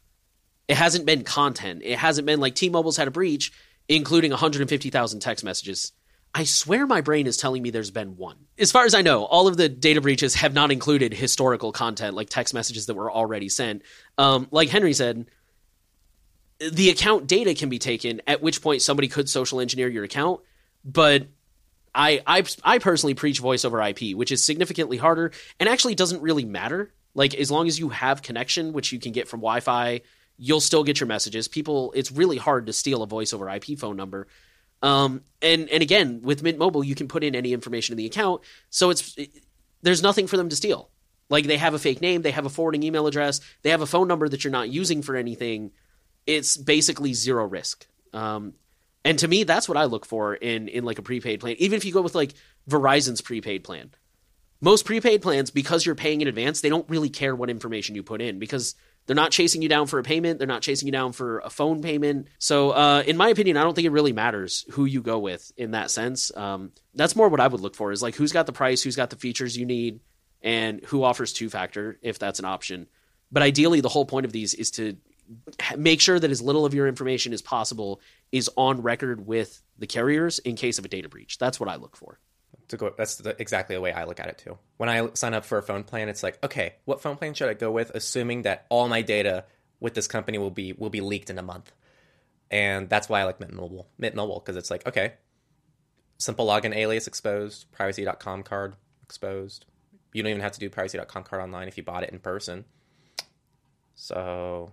It hasn't been content. It hasn't been like T Mobile's had a breach, including 150,000 text messages. I swear my brain is telling me there's been one. As far as I know, all of the data breaches have not included historical content like text messages that were already sent. Um, like Henry said, the account data can be taken, at which point somebody could social engineer your account. But I, I, I personally preach voice over IP, which is significantly harder and actually doesn't really matter. Like as long as you have connection, which you can get from Wi-Fi, you'll still get your messages. People, it's really hard to steal a voice over IP phone number. Um, and and again, with Mint Mobile, you can put in any information in the account, so it's it, there's nothing for them to steal. Like they have a fake name, they have a forwarding email address, they have a phone number that you're not using for anything. It's basically zero risk. Um, and to me, that's what I look for in in like a prepaid plan. Even if you go with like Verizon's prepaid plan, most prepaid plans, because you're paying in advance, they don't really care what information you put in because they're not chasing you down for a payment. They're not chasing you down for a phone payment. So, uh, in my opinion, I don't think it really matters who you go with in that sense. Um, that's more what I would look for is like who's got the price, who's got the features you need, and who offers two factor if that's an option. But ideally, the whole point of these is to make sure that as little of your information as possible is on record with the carriers in case of a data breach. That's what I look for to go that's the, exactly the way i look at it too. When i sign up for a phone plan it's like okay what phone plan should i go with assuming that all my data with this company will be will be leaked in a month. And that's why i like mint mobile mint mobile because it's like okay SimpleLogin alias exposed privacy.com card exposed. You don't even have to do privacy.com card online if you bought it in person. So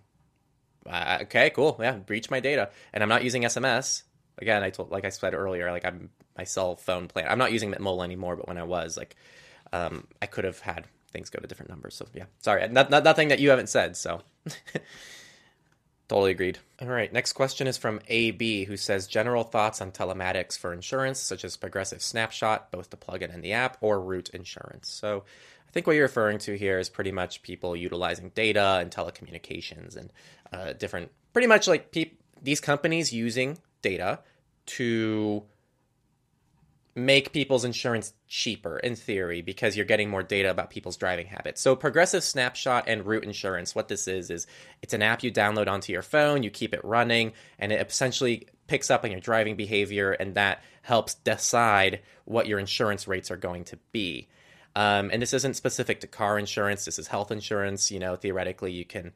uh, okay cool. Yeah breach my data. And i'm not using sms again i told like i said earlier like i'm my cell phone plan. I'm not using Mobile anymore, but when I was, like, um, I could have had things go to different numbers. So yeah, sorry, not, not, nothing that you haven't said. So totally agreed. All right, next question is from AB, who says general thoughts on telematics for insurance, such as Progressive Snapshot, both the plugin and the app, or Root Insurance. So I think what you're referring to here is pretty much people utilizing data and telecommunications and uh, different, pretty much like pe- these companies using data to make people's insurance cheaper in theory because you're getting more data about people's driving habits. So Progressive Snapshot and Root Insurance, what this is is it's an app you download onto your phone, you keep it running, and it essentially picks up on your driving behavior and that helps decide what your insurance rates are going to be. Um, and this isn't specific to car insurance, this is health insurance, you know, theoretically you can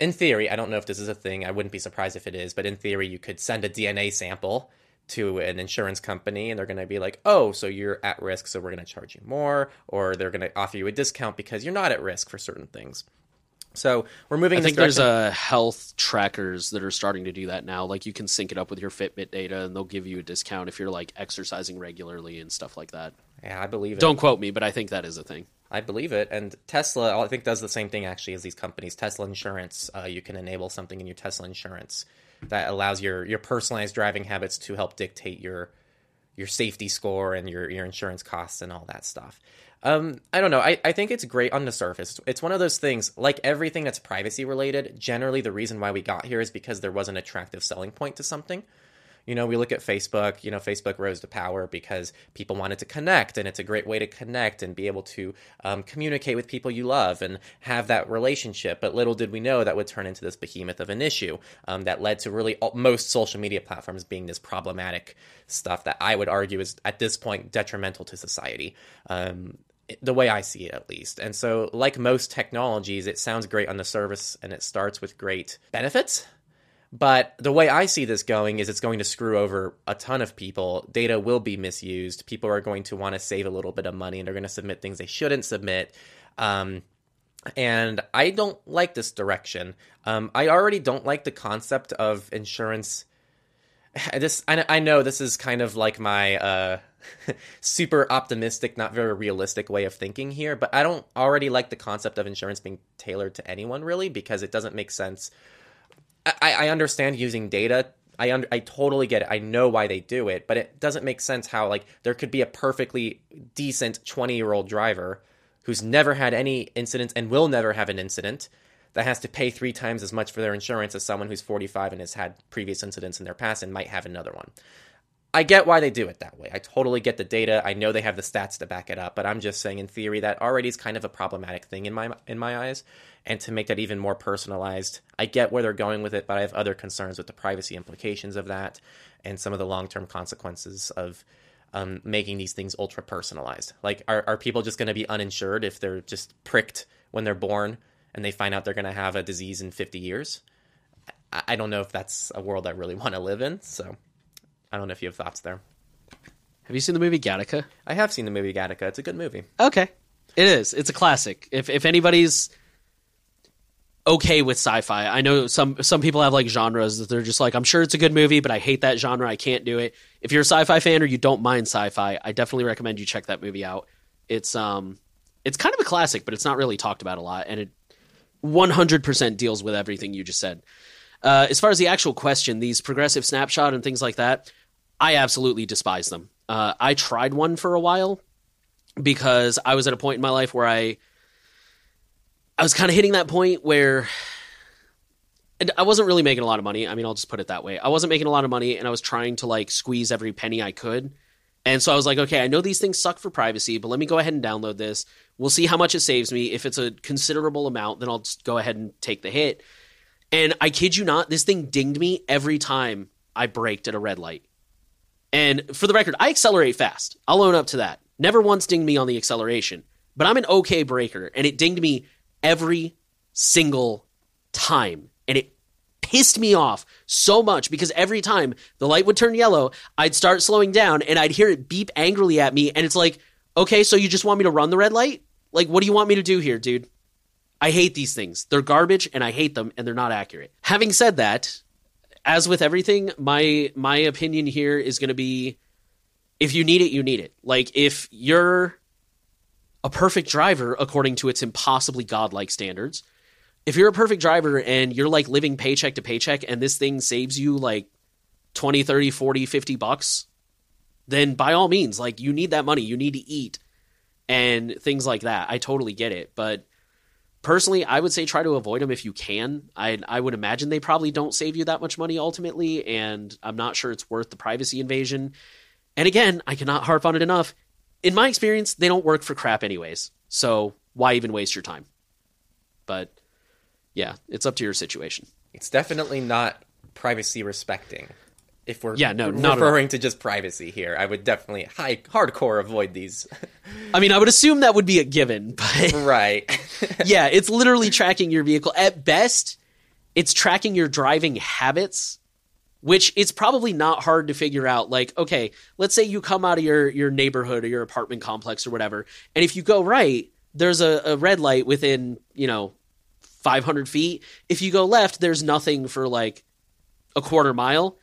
in theory, I don't know if this is a thing. I wouldn't be surprised if it is, but in theory, you could send a DNA sample to an insurance company and they're going to be like, oh, so you're at risk, so we're going to charge you more, or they're going to offer you a discount because you're not at risk for certain things. So we're moving. I think there's uh, health trackers that are starting to do that now. Like you can sync it up with your Fitbit data, and they'll give you a discount if you're like exercising regularly and stuff like that. Yeah, I believe it. Don't quote me, but I think that is a thing. I believe it. And Tesla, I think, does the same thing actually as these companies. Tesla Insurance, uh, you can enable something in your Tesla Insurance that allows your your personalized driving habits to help dictate your your safety score and your your insurance costs and all that stuff. Um, I don't know. I, I think it's great on the surface. It's one of those things, like everything that's privacy related, generally the reason why we got here is because there was an attractive selling point to something. You know, we look at Facebook, you know, Facebook rose to power because people wanted to connect, and it's a great way to connect and be able to um, communicate with people you love and have that relationship. But little did we know that would turn into this behemoth of an issue um, that led to really all, most social media platforms being this problematic stuff that I would argue is at this point detrimental to society. Um, the way I see it, at least. And so, like most technologies, it sounds great on the surface and it starts with great benefits but the way I see this going is it's going to screw over a ton of people. Data will be misused. People are going to want to save a little bit of money and they're going to submit things they shouldn't submit. Um, and I don't like this direction. Um, I already don't like the concept of insurance. This I, I know this is kind of like my uh, super optimistic, not very realistic way of thinking here, but I don't already like the concept of insurance being tailored to anyone really because it doesn't make sense I, I understand using data. I un- I totally get it. I know why they do it, but it doesn't make sense how like there could be a perfectly decent 20-year-old driver who's never had any incidents and will never have an incident that has to pay three times as much for their insurance as someone who's 45 and has had previous incidents in their past and might have another one. I get why they do it that way. I totally get the data. I know they have the stats to back it up, but I'm just saying in theory that already is kind of a problematic thing in my in my eyes. And to make that even more personalized, I get where they're going with it, but I have other concerns with the privacy implications of that and some of the long term consequences of um, making these things ultra personalized. Like, are, are people just going to be uninsured if they're just pricked when they're born and they find out they're going to have a disease in 50 years? I, I don't know if that's a world I really want to live in. So I don't know if you have thoughts there. Have you seen the movie Gattaca? I have seen the movie Gattaca. It's a good movie. Okay. It is. It's a classic. If if anybody's okay with sci-fi, I know some some people have like genres that they're just like, I'm sure it's a good movie, but I hate that genre. I can't do it. If you're a sci-fi fan or you don't mind sci-fi, I definitely recommend you check that movie out. It's um it's kind of a classic, but it's not really talked about a lot, and it 100% deals with everything you just said. Uh, as far as the actual question, these progressive snapshot and things like that, I absolutely despise them. Uh, I tried one for a while because I was at a point in my life where I I was kind of hitting that point where I wasn't really making a lot of money. I mean, I'll just put it that way. I wasn't making a lot of money and I was trying to like squeeze every penny I could. And so I was like, okay, I know these things suck for privacy, but let me go ahead and download this. We'll see how much it saves me. If it's a considerable amount, then I'll just go ahead and take the hit. And I kid you not, this thing dinged me every time I braked at a red light. And for the record, I accelerate fast. I'll own up to that. Never once dinged me on the acceleration, but I'm an okay breaker, and it dinged me every single time. And it pissed me off so much because every time the light would turn yellow, I'd start slowing down and I'd hear it beep angrily at me. And it's like, okay, so you just want me to run the red light? Like, what do you want me to do here, dude? I hate these things. They're garbage and I hate them and they're not accurate. Having said that, as with everything, my my opinion here is going to be if you need it, you need it. Like if you're a perfect driver according to its impossibly godlike standards, if you're a perfect driver and you're like living paycheck to paycheck and this thing saves you like 20, 30, 40, 50 bucks, then by all means, like you need that money, you need to eat and things like that. I totally get it, but personally, I would say try to avoid them if you can. I I would imagine they probably don't save you that much money ultimately, and I'm not sure it's worth the privacy invasion. And again, I cannot harp on it enough. In my experience, they don't work for crap anyways. So why even waste your time? But yeah, it's up to your situation. It's definitely not privacy respecting. If we're yeah, no, not referring to just privacy here, I would definitely high hardcore avoid these. I mean, I would assume that would be a given, but right. yeah, it's literally tracking your vehicle. At best, it's tracking your driving habits, which it's probably not hard to figure out. Like, okay, let's say you come out of your your neighborhood or your apartment complex or whatever, and if you go right, there's a, a red light within you know 500 feet. If you go left, there's nothing for like a quarter mile.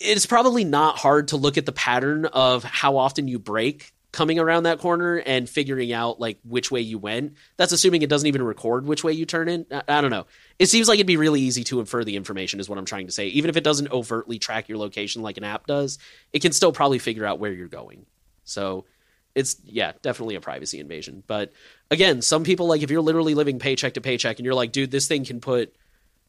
It's probably not hard to look at the pattern of how often you brake coming around that corner and figuring out like which way you went. That's assuming it doesn't even record which way you turn in. I, I, don't know. It seems like it'd be really easy to infer the information is what I'm trying to say. Even if it doesn't overtly track your location like an app does, it can still probably figure out where you're going. So it's yeah, definitely a privacy invasion. But again, some people like if you're literally living paycheck to paycheck and you're like, dude, this thing can put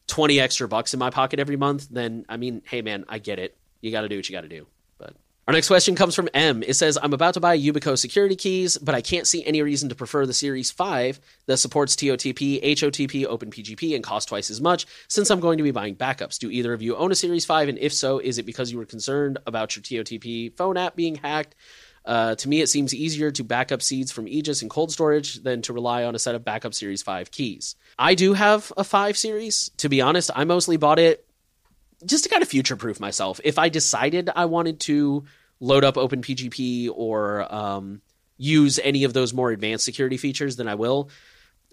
20 extra bucks in my pocket every month, then I mean, hey man, I get it. You got to do what you got to do. But our next question comes from M. It says, I'm about to buy Yubico security keys, but I can't see any reason to prefer the Series 5 that supports TOTP, HOTP, OpenPGP, and costs twice as much since I'm going to be buying backups. Do either of you own a Series 5? And if so, is it because you were concerned about your TOTP phone app being hacked? Uh, to me, it seems easier to back up seeds from Aegis and cold storage than to rely on a set of backup Series 5 keys. I do have a 5 series. To be honest, I mostly bought it just to kind of future proof myself. If I decided I wanted to load up OpenPGP or um, use any of those more advanced security features, then I will.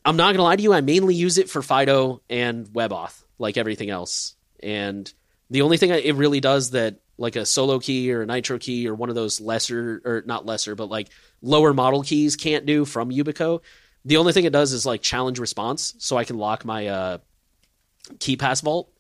I'm not going to lie to you, I mainly use it for Fido and WebAuthn, like everything else. And the only thing it really does that, like a SoloKey or a Nitrokey or one of those lesser, or not lesser, but like lower model keys can't do from Yubico, the only thing it does is like challenge response. So I can lock my uh, KeePass vault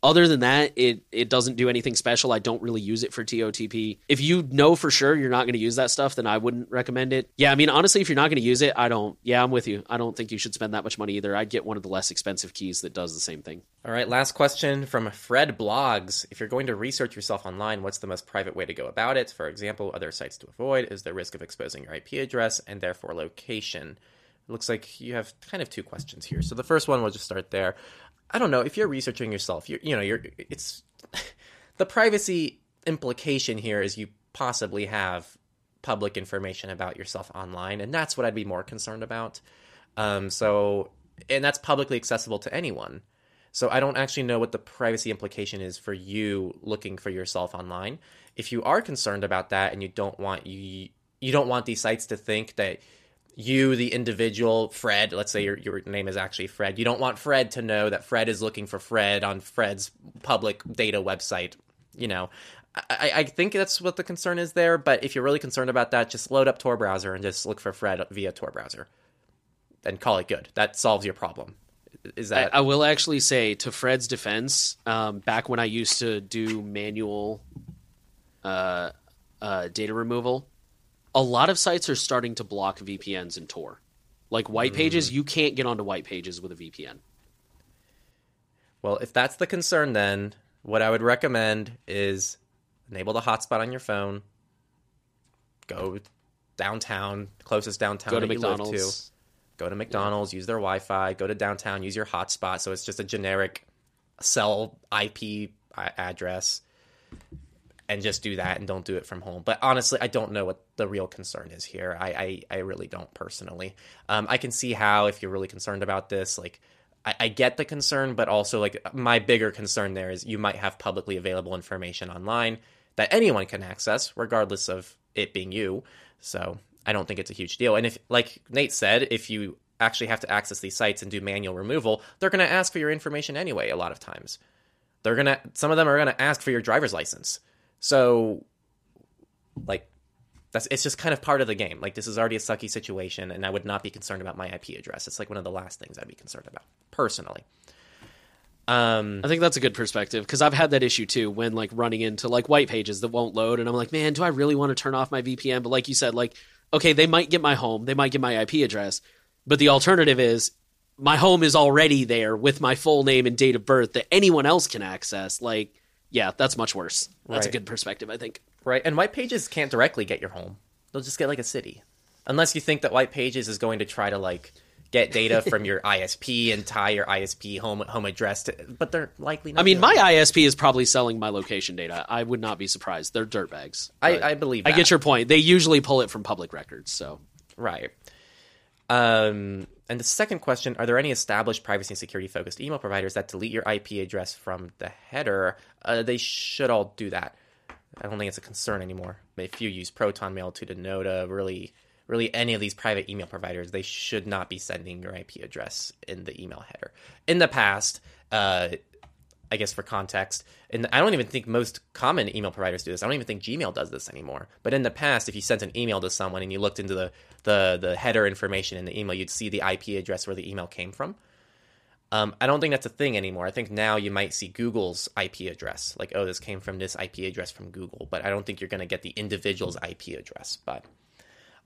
Other than that, it it doesn't do anything special. I don't really use it for TOTP. If you know for sure you're not going to use that stuff, then I wouldn't recommend it. Yeah, I mean honestly, if you're not going to use it, I don't. Yeah, I'm with you. I don't think you should spend that much money either. I'd get one of the less expensive keys that does the same thing. All right, last question from Fred Blogs. If you're going to research yourself online, what's the most private way to go about it? For example, other sites to avoid is the risk of exposing your IP address and therefore location. It looks like you have kind of two questions here. So the first one, we'll just start there. I don't know if you're researching yourself. You you know you're it's the privacy implication here is you possibly have public information about yourself online, and that's what I'd be more concerned about. Um, so and that's publicly accessible to anyone. So I don't actually know what the privacy implication is for you looking for yourself online. If you are concerned about that and you don't want you you don't want these sites to think that you, the individual, Fred, let's say your, your name is actually Fred, you don't want Fred to know that Fred is looking for Fred on Fred's public data website. You know, I, I think that's what the concern is there. But if you're really concerned about that, just load up Tor browser and just look for Fred via Tor browser and call it good. That solves your problem. Is that? I, I will actually say, to Fred's defense, um, back when I used to do manual uh, uh, data removal, a lot of sites are starting to block VPNs in Tor. Like White Pages, mm. you can't get onto White Pages with a VPN. Well, if that's the concern, then what I would recommend is enable the hotspot on your phone. Go downtown, closest downtown go to McDonald's. to. Go to McDonald's, yeah. use their Wi-Fi. Go to downtown, use your hotspot. So it's just a generic cell IP address and just do that and don't do it from home. But honestly, I don't know what the real concern is here. I I, I really don't personally. Um, I can see how if you're really concerned about this, like I, I, get the concern, but also like my bigger concern there is you might have publicly available information online that anyone can access, regardless of it being you. So I don't think it's a huge deal. And if, like Nate said, if you actually have to access these sites and do manual removal, they're going to ask for your information anyway. A lot of times, they're gonna some of them are going to ask for your driver's license so, like, that's it's just kind of part of the game. Like, this is already a sucky situation, and I would not be concerned about my IP address. It's like one of the last things I'd be concerned about personally. Um, I think that's a good perspective because I've had that issue too when like running into like white pages that won't load, and I'm like, man, do I really want to turn off my VPN? But like you said, like, okay, they might get my home, they might get my IP address, but the alternative is my home is already there with my full name and date of birth that anyone else can access. Like, yeah, that's much worse. That's right. a good perspective, I think. Right, and White Pages can't directly get your home. They'll just get like a city, unless you think that White Pages is going to try to like get data from your ISP and tie your ISP home home address to. But they're likely. not I mean, my that. ISP is probably selling my location data. I would not be surprised. They're dirtbags. I, I believe. That. I get your point. They usually pull it from public records. So right. Um, and the second question Are there any established privacy and security focused email providers that delete your IP address from the header? Uh, they should all do that. I don't think it's a concern anymore. If you use Proton Mail Tutanota, really, really any of these private email providers, they should not be sending your IP address in the email header. In the past, uh, I guess for context, and I don't even think most common email providers do this. I don't even think Gmail does this anymore. But in the past, if you sent an email to someone and you looked into the the, the header information in the email, you'd see the IP address where the email came from. Um, I don't think that's a thing anymore. I think now you might see Google's IP address, like, oh, this came from this IP address from Google, but I don't think you're going to get the individual's IP address. But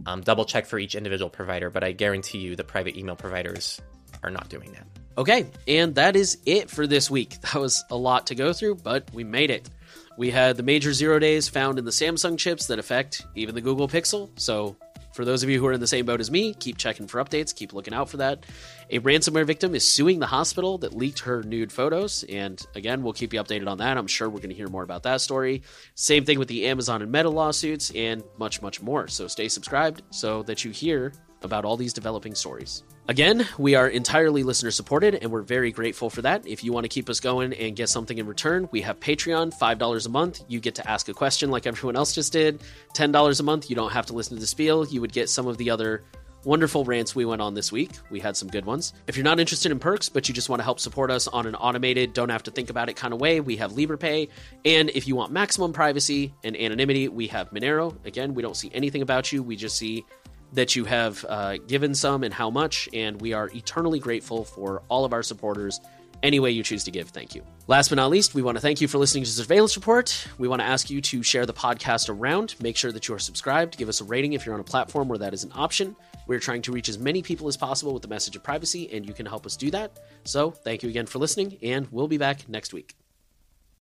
um, double check for each individual provider, but I guarantee you the private email providers are not doing that. Okay, and that is it for this week. That was a lot to go through, but we made it. We had the major zero days found in the Samsung chips that affect even the Google Pixel, so for those of you who are in the same boat as me, keep checking for updates, keep looking out for that. A ransomware victim is suing the hospital that leaked her nude photos, and again, we'll keep you updated on that. I'm sure we're going to hear more about that story. Same thing with the Amazon and Meta lawsuits, and much, much more. So stay subscribed so that you hear about all these developing stories. Again, we are entirely listener supported, and we're very grateful for that. If you want to keep us going and get something in return, we have Patreon, $5 a month. You get to ask a question like everyone else just did. $10 a month, you don't have to listen to the spiel. You would get some of the other wonderful rants we went on this week. We had some good ones. If you're not interested in perks, but you just want to help support us on an automated, don't have to think about it kind of way, we have Liberapay. And if you want maximum privacy and anonymity, we have Monero. Again, we don't see anything about you, we just see that you have uh, given some and how much, and we are eternally grateful for all of our supporters. Any way you choose to give, thank you. Last but not least, we want to thank you for listening to Surveillance Report. We want to ask you to share the podcast around. Make sure that you are subscribed. Give us a rating if you're on a platform where that is an option. We're trying to reach as many people as possible with the message of privacy, and you can help us do that. So, thank you again for listening, and we'll be back next week.